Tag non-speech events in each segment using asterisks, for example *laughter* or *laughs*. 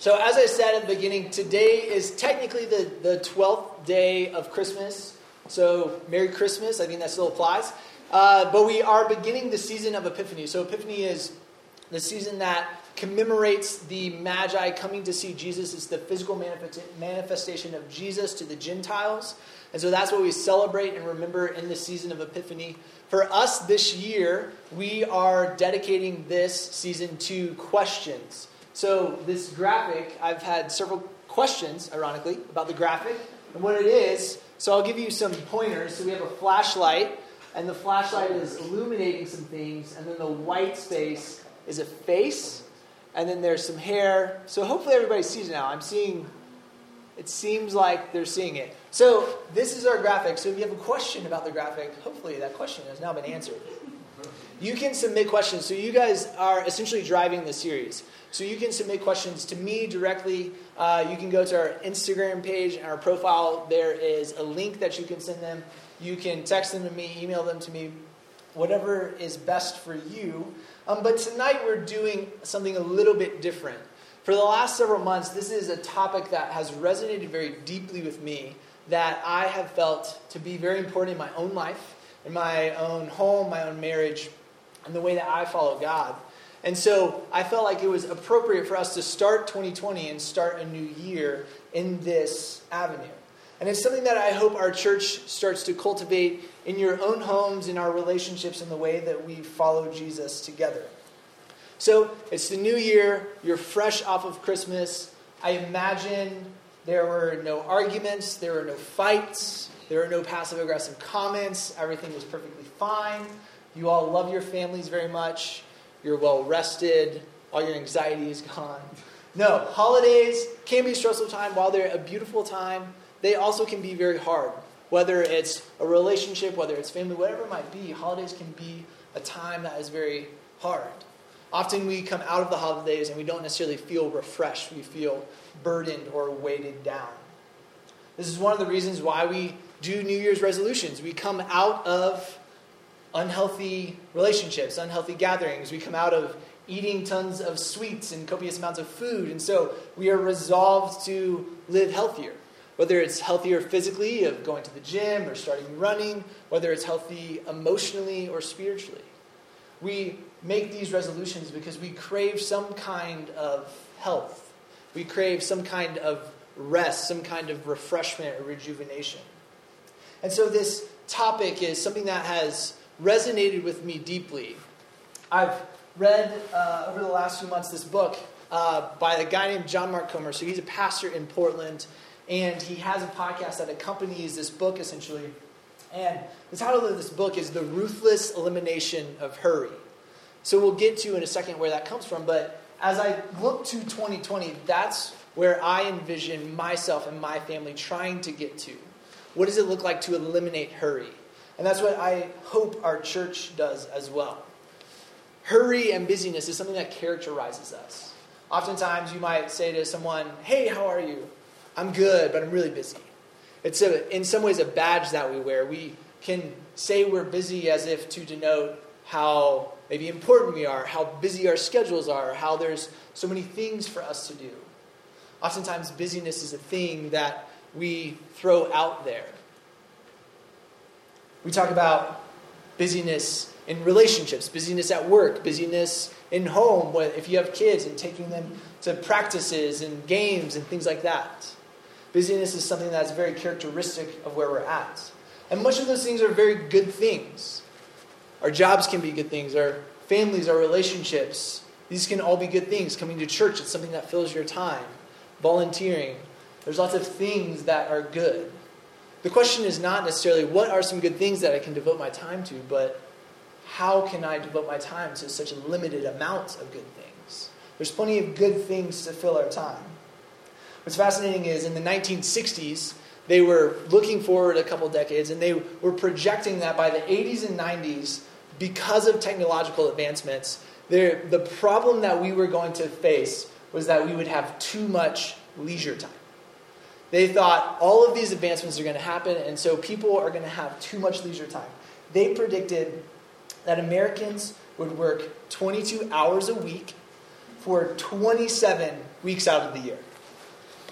So, as I said at the beginning, today is technically the, the 12th day of Christmas. So, Merry Christmas. I think that still applies. Uh, but we are beginning the season of Epiphany. So, Epiphany is the season that commemorates the Magi coming to see Jesus. It's the physical manifestation of Jesus to the Gentiles. And so that's what we celebrate and remember in the season of Epiphany. For us this year, we are dedicating this season to questions. So, this graphic, I've had several questions, ironically, about the graphic and what it is. So, I'll give you some pointers. So, we have a flashlight, and the flashlight is illuminating some things, and then the white space is a face, and then there's some hair. So, hopefully, everybody sees it now. I'm seeing, it seems like they're seeing it. So, this is our graphic. So, if you have a question about the graphic, hopefully that question has now been answered. You can submit questions. So, you guys are essentially driving the series. So you can submit questions to me directly. Uh, you can go to our Instagram page and our profile. There is a link that you can send them. You can text them to me, email them to me, whatever is best for you. Um, but tonight we're doing something a little bit different. For the last several months, this is a topic that has resonated very deeply with me, that I have felt to be very important in my own life, in my own home, my own marriage, and the way that I follow God. And so I felt like it was appropriate for us to start 2020 and start a new year in this avenue. And it's something that I hope our church starts to cultivate in your own homes, in our relationships, in the way that we follow Jesus together. So it's the new year, you're fresh off of Christmas. I imagine there were no arguments, there were no fights, there were no passive aggressive comments, everything was perfectly fine. You all love your families very much you're well rested, all your anxiety is gone. No, holidays can be a stressful time. While they're a beautiful time, they also can be very hard. Whether it's a relationship, whether it's family, whatever it might be, holidays can be a time that is very hard. Often we come out of the holidays and we don't necessarily feel refreshed. We feel burdened or weighted down. This is one of the reasons why we do New Year's resolutions. We come out of unhealthy relationships, unhealthy gatherings. We come out of eating tons of sweets and copious amounts of food. And so we are resolved to live healthier. Whether it's healthier physically, of going to the gym or starting running, whether it's healthy emotionally or spiritually. We make these resolutions because we crave some kind of health. We crave some kind of rest, some kind of refreshment or rejuvenation. And so this topic is something that has resonated with me deeply. I've read uh, over the last few months this book uh, by a guy named John Mark Comer. So he's a pastor in Portland, and he has a podcast that accompanies this book essentially. And the title of this book is The Ruthless Elimination of Hurry. So we'll get to in a second where that comes from. But as I look to 2020, that's where I envision myself and my family trying to get to. What does it look like to eliminate hurry? And that's what I hope our church does as well. Hurry and busyness is something that characterizes us. Oftentimes, you might say to someone, Hey, how are you? I'm good, but I'm really busy. It's a, in some ways a badge that we wear. We can say we're busy as if to denote how maybe important we are, how busy our schedules are, how there's so many things for us to do. Oftentimes, busyness is a thing that we throw out there. We talk about busyness in relationships, busyness at work, busyness in home, if you have kids and taking them to practices and games and things like that. Busyness is something that's very characteristic of where we're at. And much of those things are very good things. Our jobs can be good things, our families, our relationships. These can all be good things. Coming to church, it's something that fills your time. Volunteering. There's lots of things that are good. The question is not necessarily what are some good things that I can devote my time to, but how can I devote my time to such a limited amount of good things? There's plenty of good things to fill our time. What's fascinating is in the 1960s, they were looking forward a couple decades and they were projecting that by the 80s and 90s, because of technological advancements, the problem that we were going to face was that we would have too much leisure time. They thought all of these advancements are going to happen, and so people are going to have too much leisure time. They predicted that Americans would work 22 hours a week for 27 weeks out of the year.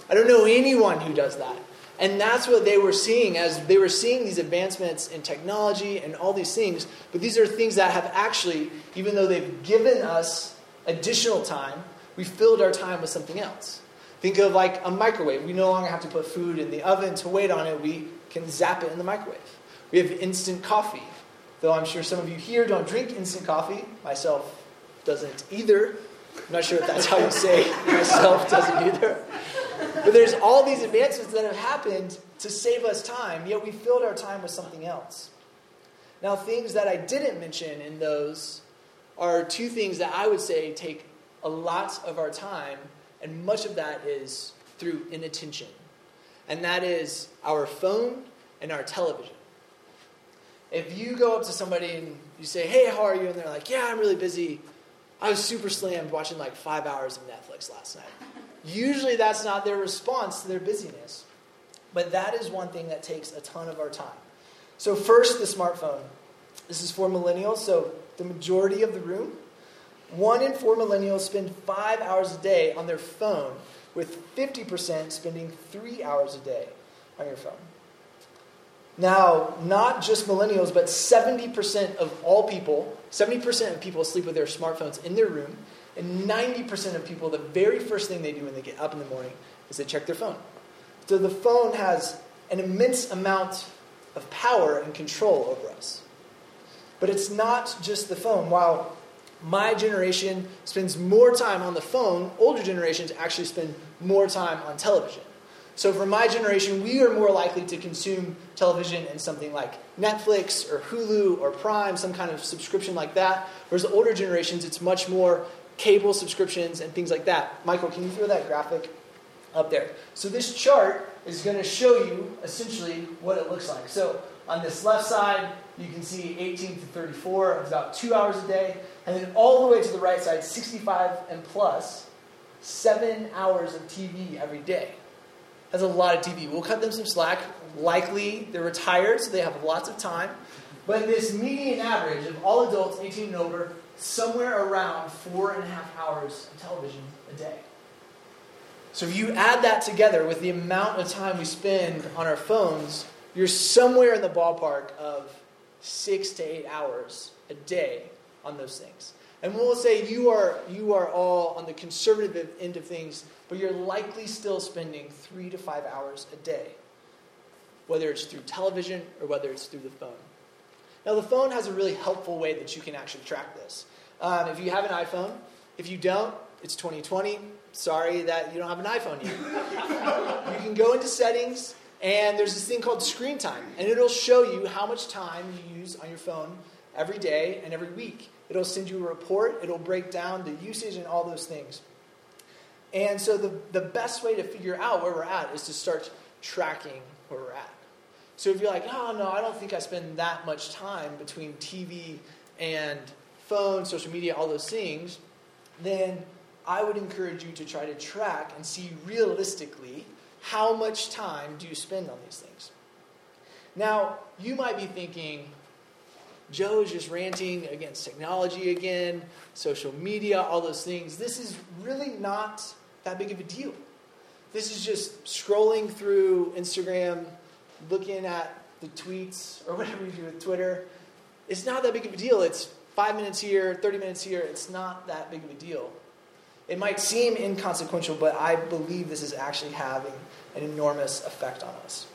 I don't know anyone who does that. And that's what they were seeing as they were seeing these advancements in technology and all these things. But these are things that have actually, even though they've given us additional time, we filled our time with something else. Think of like a microwave. We no longer have to put food in the oven to wait on it. We can zap it in the microwave. We have instant coffee. Though I'm sure some of you here don't drink instant coffee. Myself doesn't either. I'm not sure if that's how you say *laughs* myself doesn't either. But there's all these advancements that have happened to save us time, yet we filled our time with something else. Now, things that I didn't mention in those are two things that I would say take a lot of our time, and much of that is through inattention. And that is our phone and our television. If you go up to somebody and you say, Hey, how are you? And they're like, Yeah, I'm really busy. I was super slammed watching like five hours of Netflix last night. Usually that's not their response to their busyness. But that is one thing that takes a ton of our time. So, first, the smartphone. This is for millennials, so the majority of the room. One in four millennials spend five hours a day on their phone, with 50% spending three hours a day on your phone. Now, not just millennials, but 70% of all people, 70% of people sleep with their smartphones in their room, and 90% of people, the very first thing they do when they get up in the morning is they check their phone. So the phone has an immense amount of power and control over us. But it's not just the phone. While my generation spends more time on the phone, older generations actually spend more time on television. So for my generation, we are more likely to consume television in something like Netflix or Hulu or Prime, some kind of subscription like that. Whereas the older generations, it's much more cable subscriptions and things like that. Michael, can you throw that graphic up there? So this chart is going to show you essentially what it looks like. So on this left side, you can see 18 to 34, it's about two hours a day. And then all the way to the right side, 65 and plus, seven hours of TV every day. That's a lot of TV. We'll cut them some slack. Likely they're retired, so they have lots of time. But this median average of all adults 18 and over, somewhere around four and a half hours of television a day. So if you add that together with the amount of time we spend on our phones, you're somewhere in the ballpark of six to eight hours a day on those things. And we'll say you are, you are all on the conservative end of things, but you're likely still spending three to five hours a day, whether it's through television or whether it's through the phone. Now, the phone has a really helpful way that you can actually track this. Um, if you have an iPhone, if you don't, it's 2020. Sorry that you don't have an iPhone yet. *laughs* you can go into settings, and there's this thing called screen time, and it'll show you how much time you use on your phone every day and every week. It'll send you a report, it'll break down the usage and all those things. And so, the, the best way to figure out where we're at is to start tracking where we're at. So, if you're like, oh, no, I don't think I spend that much time between TV and phone, social media, all those things, then I would encourage you to try to track and see realistically how much time do you spend on these things. Now, you might be thinking, Joe is just ranting against technology again, social media, all those things. This is really not that big of a deal. This is just scrolling through Instagram, looking at the tweets or *laughs* whatever you do with Twitter. It's not that big of a deal. It's five minutes here, 30 minutes here. It's not that big of a deal. It might seem inconsequential, but I believe this is actually having an enormous effect on us.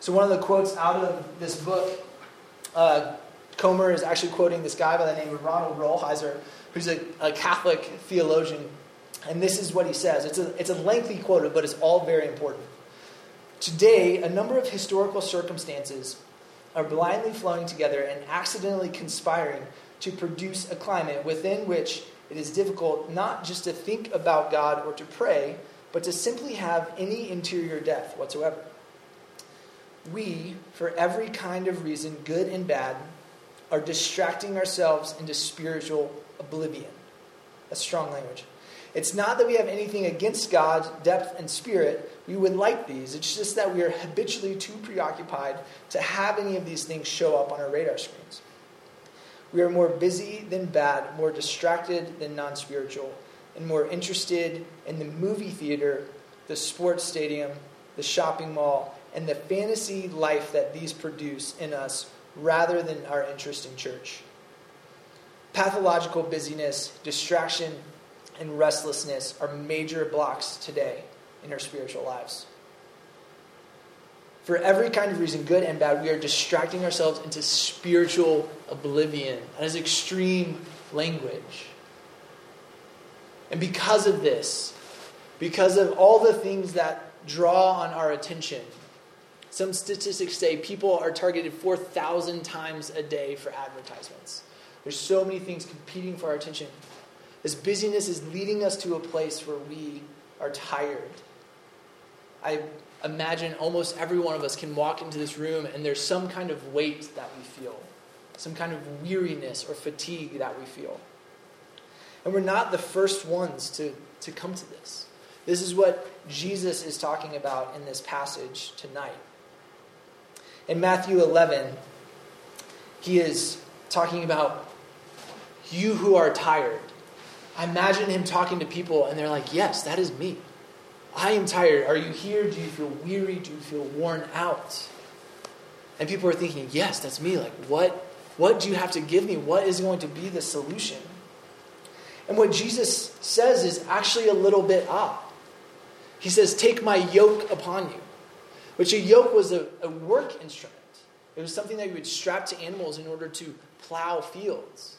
So, one of the quotes out of this book, uh, Comer is actually quoting this guy by the name of Ronald Rolheiser, who's a, a Catholic theologian. And this is what he says. It's a, it's a lengthy quote, but it's all very important. Today, a number of historical circumstances are blindly flowing together and accidentally conspiring to produce a climate within which it is difficult not just to think about God or to pray, but to simply have any interior depth whatsoever. We, for every kind of reason, good and bad, are distracting ourselves into spiritual oblivion. That's strong language. It's not that we have anything against God, depth, and spirit. We would like these. It's just that we are habitually too preoccupied to have any of these things show up on our radar screens. We are more busy than bad, more distracted than non spiritual, and more interested in the movie theater, the sports stadium, the shopping mall, and the fantasy life that these produce in us rather than our interest in church. Pathological busyness, distraction, and restlessness are major blocks today in our spiritual lives. For every kind of reason, good and bad, we are distracting ourselves into spiritual oblivion. That is extreme language. And because of this, because of all the things that draw on our attention, some statistics say people are targeted 4,000 times a day for advertisements. There's so many things competing for our attention. This busyness is leading us to a place where we are tired. I imagine almost every one of us can walk into this room and there's some kind of weight that we feel, some kind of weariness or fatigue that we feel. And we're not the first ones to, to come to this. This is what Jesus is talking about in this passage tonight. In Matthew 11, he is talking about you who are tired. I imagine him talking to people, and they're like, Yes, that is me. I am tired. Are you here? Do you feel weary? Do you feel worn out? And people are thinking, Yes, that's me. Like, what, what do you have to give me? What is going to be the solution? And what Jesus says is actually a little bit odd. He says, Take my yoke upon you, which a yoke was a, a work instrument. It was something that you would strap to animals in order to plow fields.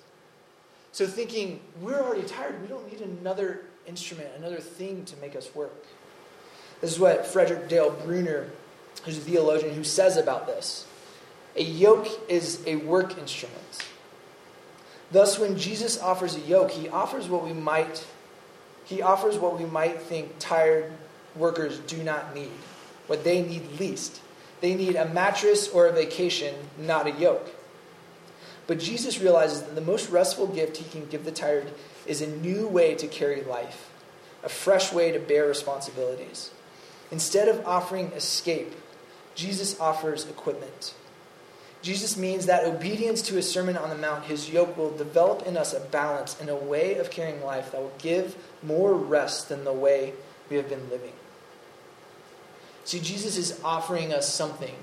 So, thinking, we're already tired, we don't need another instrument, another thing to make us work. This is what Frederick Dale Bruner, who's a theologian, who says about this. A yoke is a work instrument. Thus, when Jesus offers a yoke, he offers what we might he offers what we might think tired workers do not need, what they need least. They need a mattress or a vacation, not a yoke. But Jesus realizes that the most restful gift he can give the tired is a new way to carry life, a fresh way to bear responsibilities. Instead of offering escape, Jesus offers equipment. Jesus means that obedience to his Sermon on the Mount, his yoke, will develop in us a balance and a way of carrying life that will give more rest than the way we have been living. See, Jesus is offering us something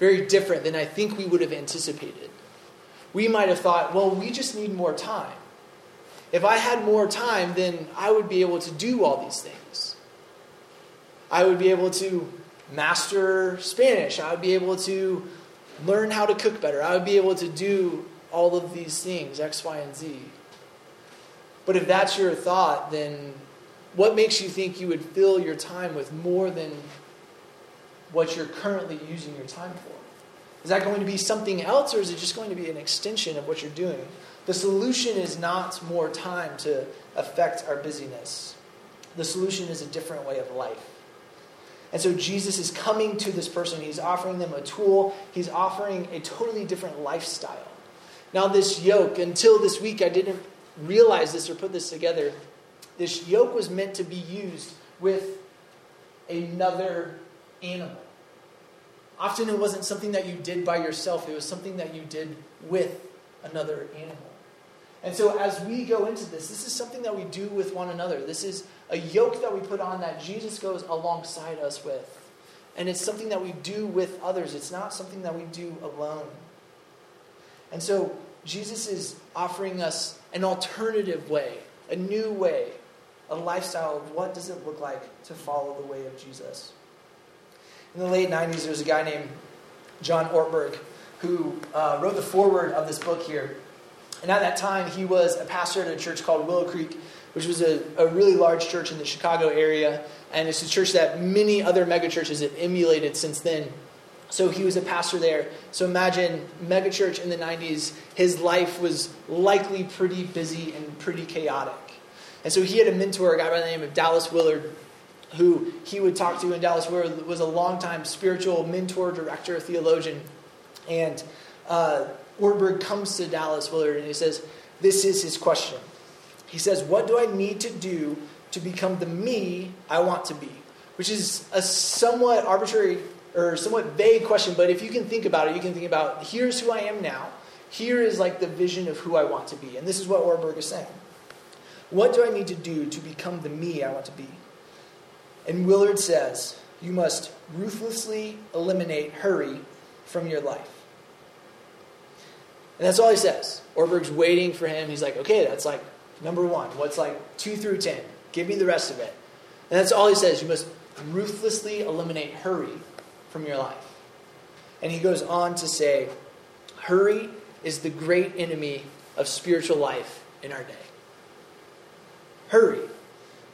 very different than I think we would have anticipated. We might have thought, well, we just need more time. If I had more time, then I would be able to do all these things. I would be able to master Spanish. I would be able to learn how to cook better. I would be able to do all of these things, X, Y, and Z. But if that's your thought, then what makes you think you would fill your time with more than what you're currently using your time for? Is that going to be something else, or is it just going to be an extension of what you're doing? The solution is not more time to affect our busyness. The solution is a different way of life. And so Jesus is coming to this person. He's offering them a tool, he's offering a totally different lifestyle. Now, this yoke, until this week, I didn't realize this or put this together. This yoke was meant to be used with another animal. Often it wasn't something that you did by yourself, it was something that you did with another animal. And so, as we go into this, this is something that we do with one another. This is a yoke that we put on that Jesus goes alongside us with. And it's something that we do with others, it's not something that we do alone. And so, Jesus is offering us an alternative way, a new way, a lifestyle of what does it look like to follow the way of Jesus. In the late 90s, there was a guy named John Ortberg who uh, wrote the foreword of this book here. And at that time, he was a pastor at a church called Willow Creek, which was a, a really large church in the Chicago area. And it's a church that many other megachurches have emulated since then. So he was a pastor there. So imagine megachurch in the 90s, his life was likely pretty busy and pretty chaotic. And so he had a mentor, a guy by the name of Dallas Willard, who he would talk to. in Dallas Willard was a longtime spiritual mentor, director, theologian. And uh, Ortberg comes to Dallas Willard and he says, This is his question. He says, What do I need to do to become the me I want to be? Which is a somewhat arbitrary or somewhat vague question, but if you can think about it, you can think about here's who I am now. Here is like the vision of who I want to be. And this is what Ortberg is saying. What do I need to do to become the me I want to be? And Willard says, You must ruthlessly eliminate hurry from your life. And that's all he says. Ortberg's waiting for him. He's like, Okay, that's like number one. What's like two through ten? Give me the rest of it. And that's all he says. You must ruthlessly eliminate hurry from your life. And he goes on to say, Hurry is the great enemy of spiritual life in our day. Hurry.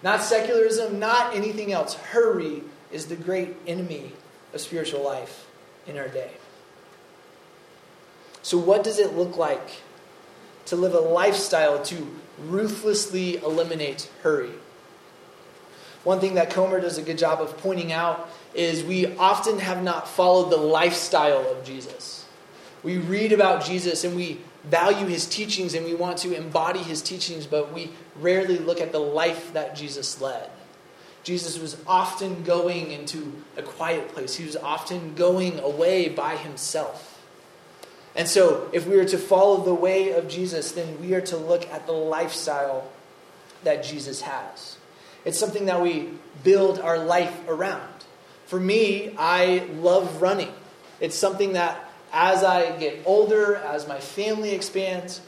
Not secularism, not anything else. Hurry is the great enemy of spiritual life in our day. So, what does it look like to live a lifestyle to ruthlessly eliminate hurry? One thing that Comer does a good job of pointing out is we often have not followed the lifestyle of Jesus. We read about Jesus and we value his teachings and we want to embody his teachings, but we rarely look at the life that Jesus led. Jesus was often going into a quiet place, he was often going away by himself. And so, if we are to follow the way of Jesus, then we are to look at the lifestyle that Jesus has. It's something that we build our life around. For me, I love running. It's something that as I get older, as my family expands,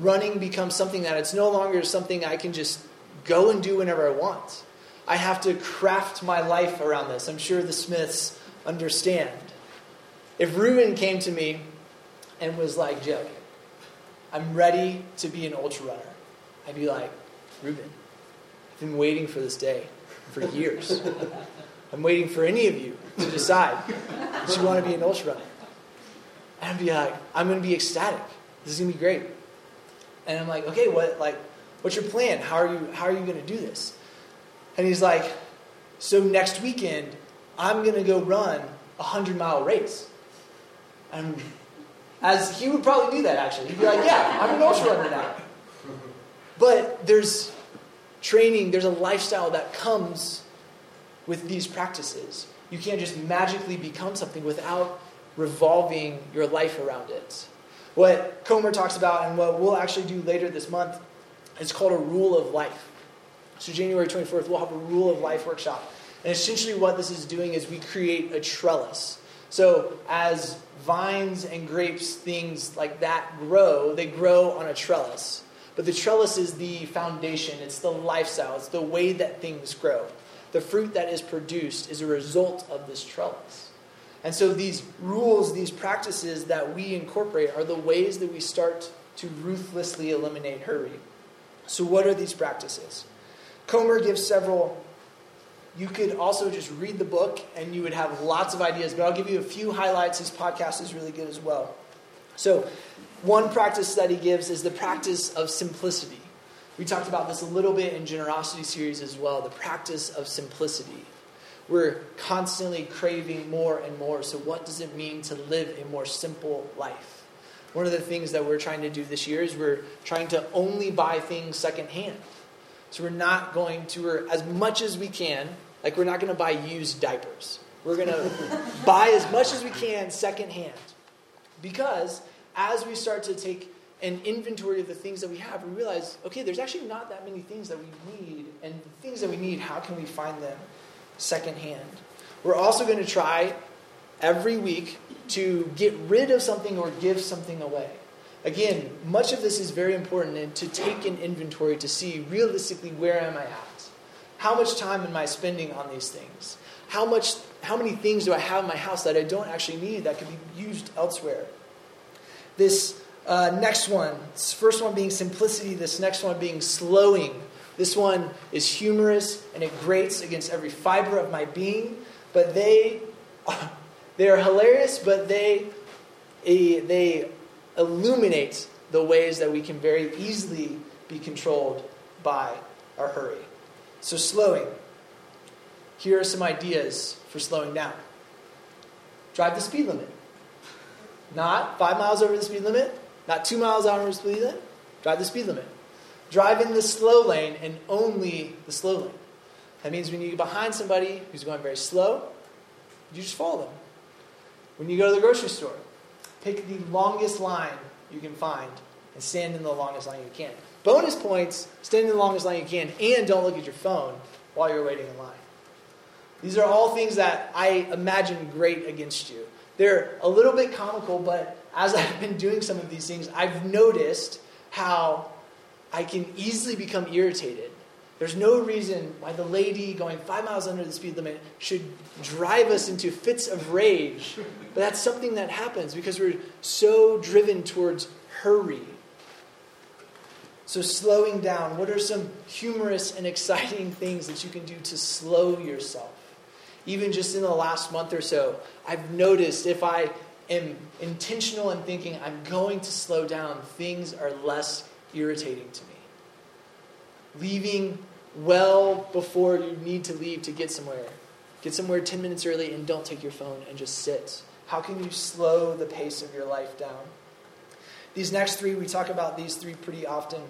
running becomes something that it's no longer something I can just go and do whenever I want. I have to craft my life around this. I'm sure the Smiths understand. If Ruben came to me and was like, Joe, I'm ready to be an ultra runner, I'd be like, Ruben, I've been waiting for this day for years. *laughs* I'm waiting for any of you to decide that you want to be an ultra runner. And I'd be like, I'm to be ecstatic. This is to be great. And I'm like, okay, what, like, what's your plan? How are you, how are you to do this? And he's like, so next weekend, I'm to go run a 100 mile race. And as he would probably do that, actually. He'd be like, yeah, I'm an ultra runner now. But there's training, there's a lifestyle that comes with these practices. You can't just magically become something without revolving your life around it. What Comer talks about and what we'll actually do later this month is called a rule of life. So, January 24th, we'll have a rule of life workshop. And essentially, what this is doing is we create a trellis. So, as vines and grapes, things like that grow, they grow on a trellis. But the trellis is the foundation, it's the lifestyle, it's the way that things grow. The fruit that is produced is a result of this trellis. And so these rules, these practices that we incorporate are the ways that we start to ruthlessly eliminate hurry. So, what are these practices? Comer gives several. You could also just read the book and you would have lots of ideas, but I'll give you a few highlights. His podcast is really good as well. So, one practice that he gives is the practice of simplicity. We talked about this a little bit in generosity series as well, the practice of simplicity. We're constantly craving more and more. So, what does it mean to live a more simple life? One of the things that we're trying to do this year is we're trying to only buy things secondhand. So, we're not going to, as much as we can, like, we're not going to buy used diapers. We're going *laughs* to buy as much as we can secondhand. Because as we start to take an inventory of the things that we have, we realize, okay, there's actually not that many things that we need. And the things that we need, how can we find them secondhand? We're also going to try every week to get rid of something or give something away. Again, much of this is very important and to take an inventory to see realistically where am I at? How much time am I spending on these things? How much how many things do I have in my house that I don't actually need that could be used elsewhere? This uh, next one, this first one being simplicity, this next one being slowing. This one is humorous and it grates against every fiber of my being, but they, *laughs* they are hilarious, but they, eh, they illuminate the ways that we can very easily be controlled by our hurry. So, slowing. Here are some ideas for slowing down. Drive the speed limit. Not five miles over the speed limit, not two miles over the speed limit. Drive the speed limit. Drive in the slow lane and only the slow lane. That means when you get behind somebody who's going very slow, you just follow them. When you go to the grocery store, pick the longest line you can find and stand in the longest line you can. Bonus points, stand in the longest line you can, and don't look at your phone while you're waiting in line. These are all things that I imagine grate against you. They're a little bit comical, but as *laughs* I've been doing some of these things, I've noticed how I can easily become irritated. There's no reason why the lady going five miles under the speed limit should drive us into fits of rage. But that's something that happens because we're so driven towards hurry. So, slowing down, what are some humorous and exciting things that you can do to slow yourself? Even just in the last month or so, I've noticed if I am intentional in thinking I'm going to slow down, things are less irritating to me. Leaving well before you need to leave to get somewhere. Get somewhere 10 minutes early and don't take your phone and just sit. How can you slow the pace of your life down? These next three, we talk about these three pretty often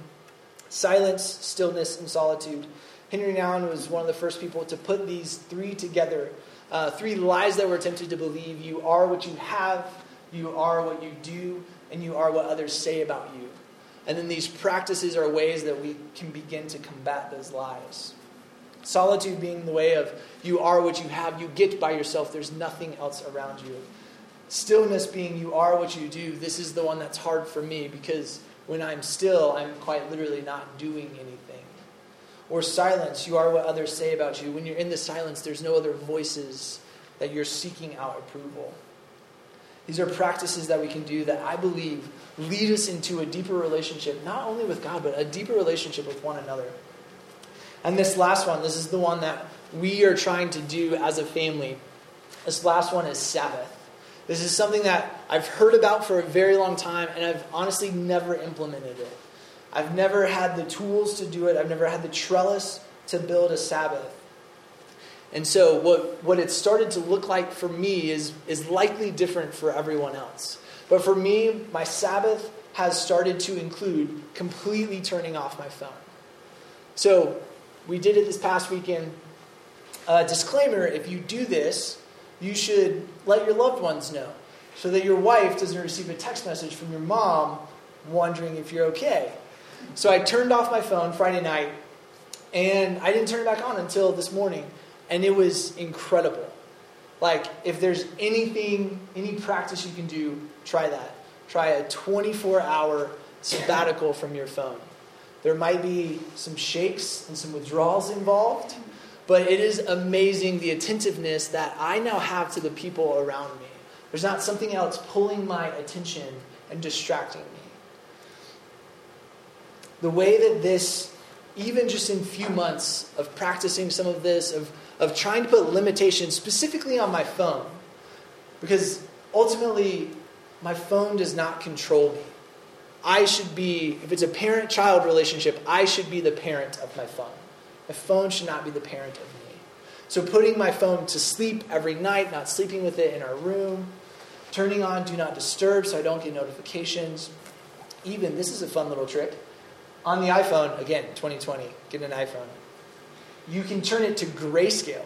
silence, stillness, and solitude. Henri Nouwen was one of the first people to put these three together. Uh, three lies that we're tempted to believe. You are what you have, you are what you do, and you are what others say about you. And then these practices are ways that we can begin to combat those lies. Solitude being the way of you are what you have, you get by yourself, there's nothing else around you. Stillness being you are what you do, this is the one that's hard for me because when I'm still, I'm quite literally not doing anything. Or silence, you are what others say about you. When you're in the silence, there's no other voices that you're seeking out approval. These are practices that we can do that I believe lead us into a deeper relationship, not only with God, but a deeper relationship with one another. And this last one, this is the one that we are trying to do as a family. This last one is Sabbath. This is something that I've heard about for a very long time, and I've honestly never implemented it. I've never had the tools to do it, I've never had the trellis to build a Sabbath. And so, what, what it started to look like for me is, is likely different for everyone else. But for me, my Sabbath has started to include completely turning off my phone. So, we did it this past weekend. Uh, disclaimer if you do this, you should let your loved ones know so that your wife doesn't receive a text message from your mom wondering if you're okay. So I turned off my phone Friday night and I didn't turn it back on until this morning. And it was incredible. Like, if there's anything, any practice you can do, try that. Try a 24 hour sabbatical from your phone. There might be some shakes and some withdrawals involved, but it is amazing the attentiveness that I now have to the people around me. There's not something else pulling my attention and distracting me. The way that this, even just in few months of practicing some of this, of, of trying to put limitations specifically on my phone, because ultimately, my phone does not control me. I should be, if it's a parent child relationship, I should be the parent of my phone. My phone should not be the parent of me. So, putting my phone to sleep every night, not sleeping with it in our room, turning on do not disturb so I don't get notifications. Even, this is a fun little trick. On the iPhone, again, 2020, get an iPhone. You can turn it to grayscale.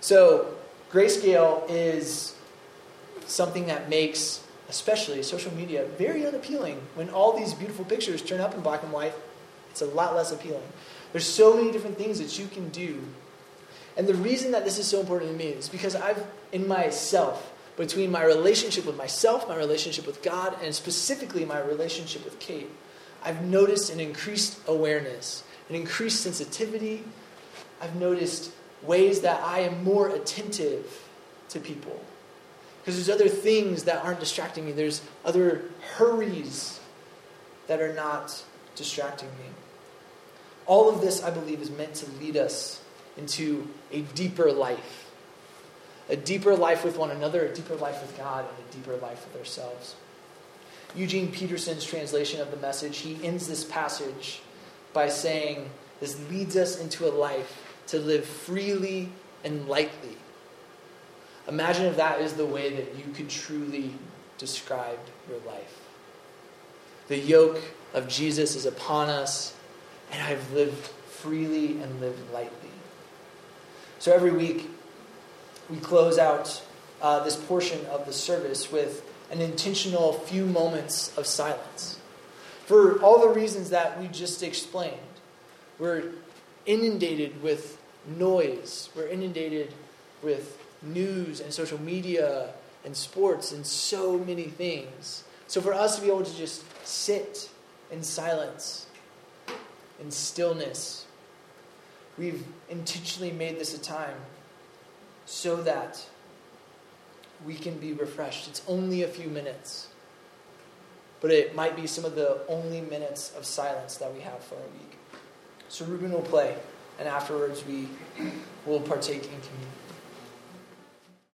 So, grayscale is something that makes especially social media, very unappealing. When all these beautiful pictures turn up in black and white, it's a lot less appealing. There's so many different things that you can do. And the reason that this is so important to me is because I've, in myself, between my relationship with myself, my relationship with God, and specifically my relationship with Kate, I've noticed an increased awareness, an increased sensitivity. I've noticed ways that I am more attentive to people because there's other things that aren't distracting me. There's other hurries that are not distracting me. All of this, I believe, is meant to lead us into a deeper life. A deeper life with one another, a deeper life with God, and a deeper life with ourselves. Eugene Peterson's translation of the message, he ends this passage by saying, This leads us into a life to live freely and lightly Imagine if that is the way that you could truly describe your life. The yoke of Jesus is upon us, and I've lived freely and lived lightly. So every week, we close out uh, this portion of the service with an intentional few moments of silence. for all the reasons that we just explained. We're inundated with noise, we're inundated with news and social media and sports and so many things. So for us to be able to just sit in silence, in stillness, we've intentionally made this a time so that we can be refreshed. It's only a few minutes, but it might be some of the only minutes of silence that we have for a week. So Ruben will play, and afterwards we will partake in communion.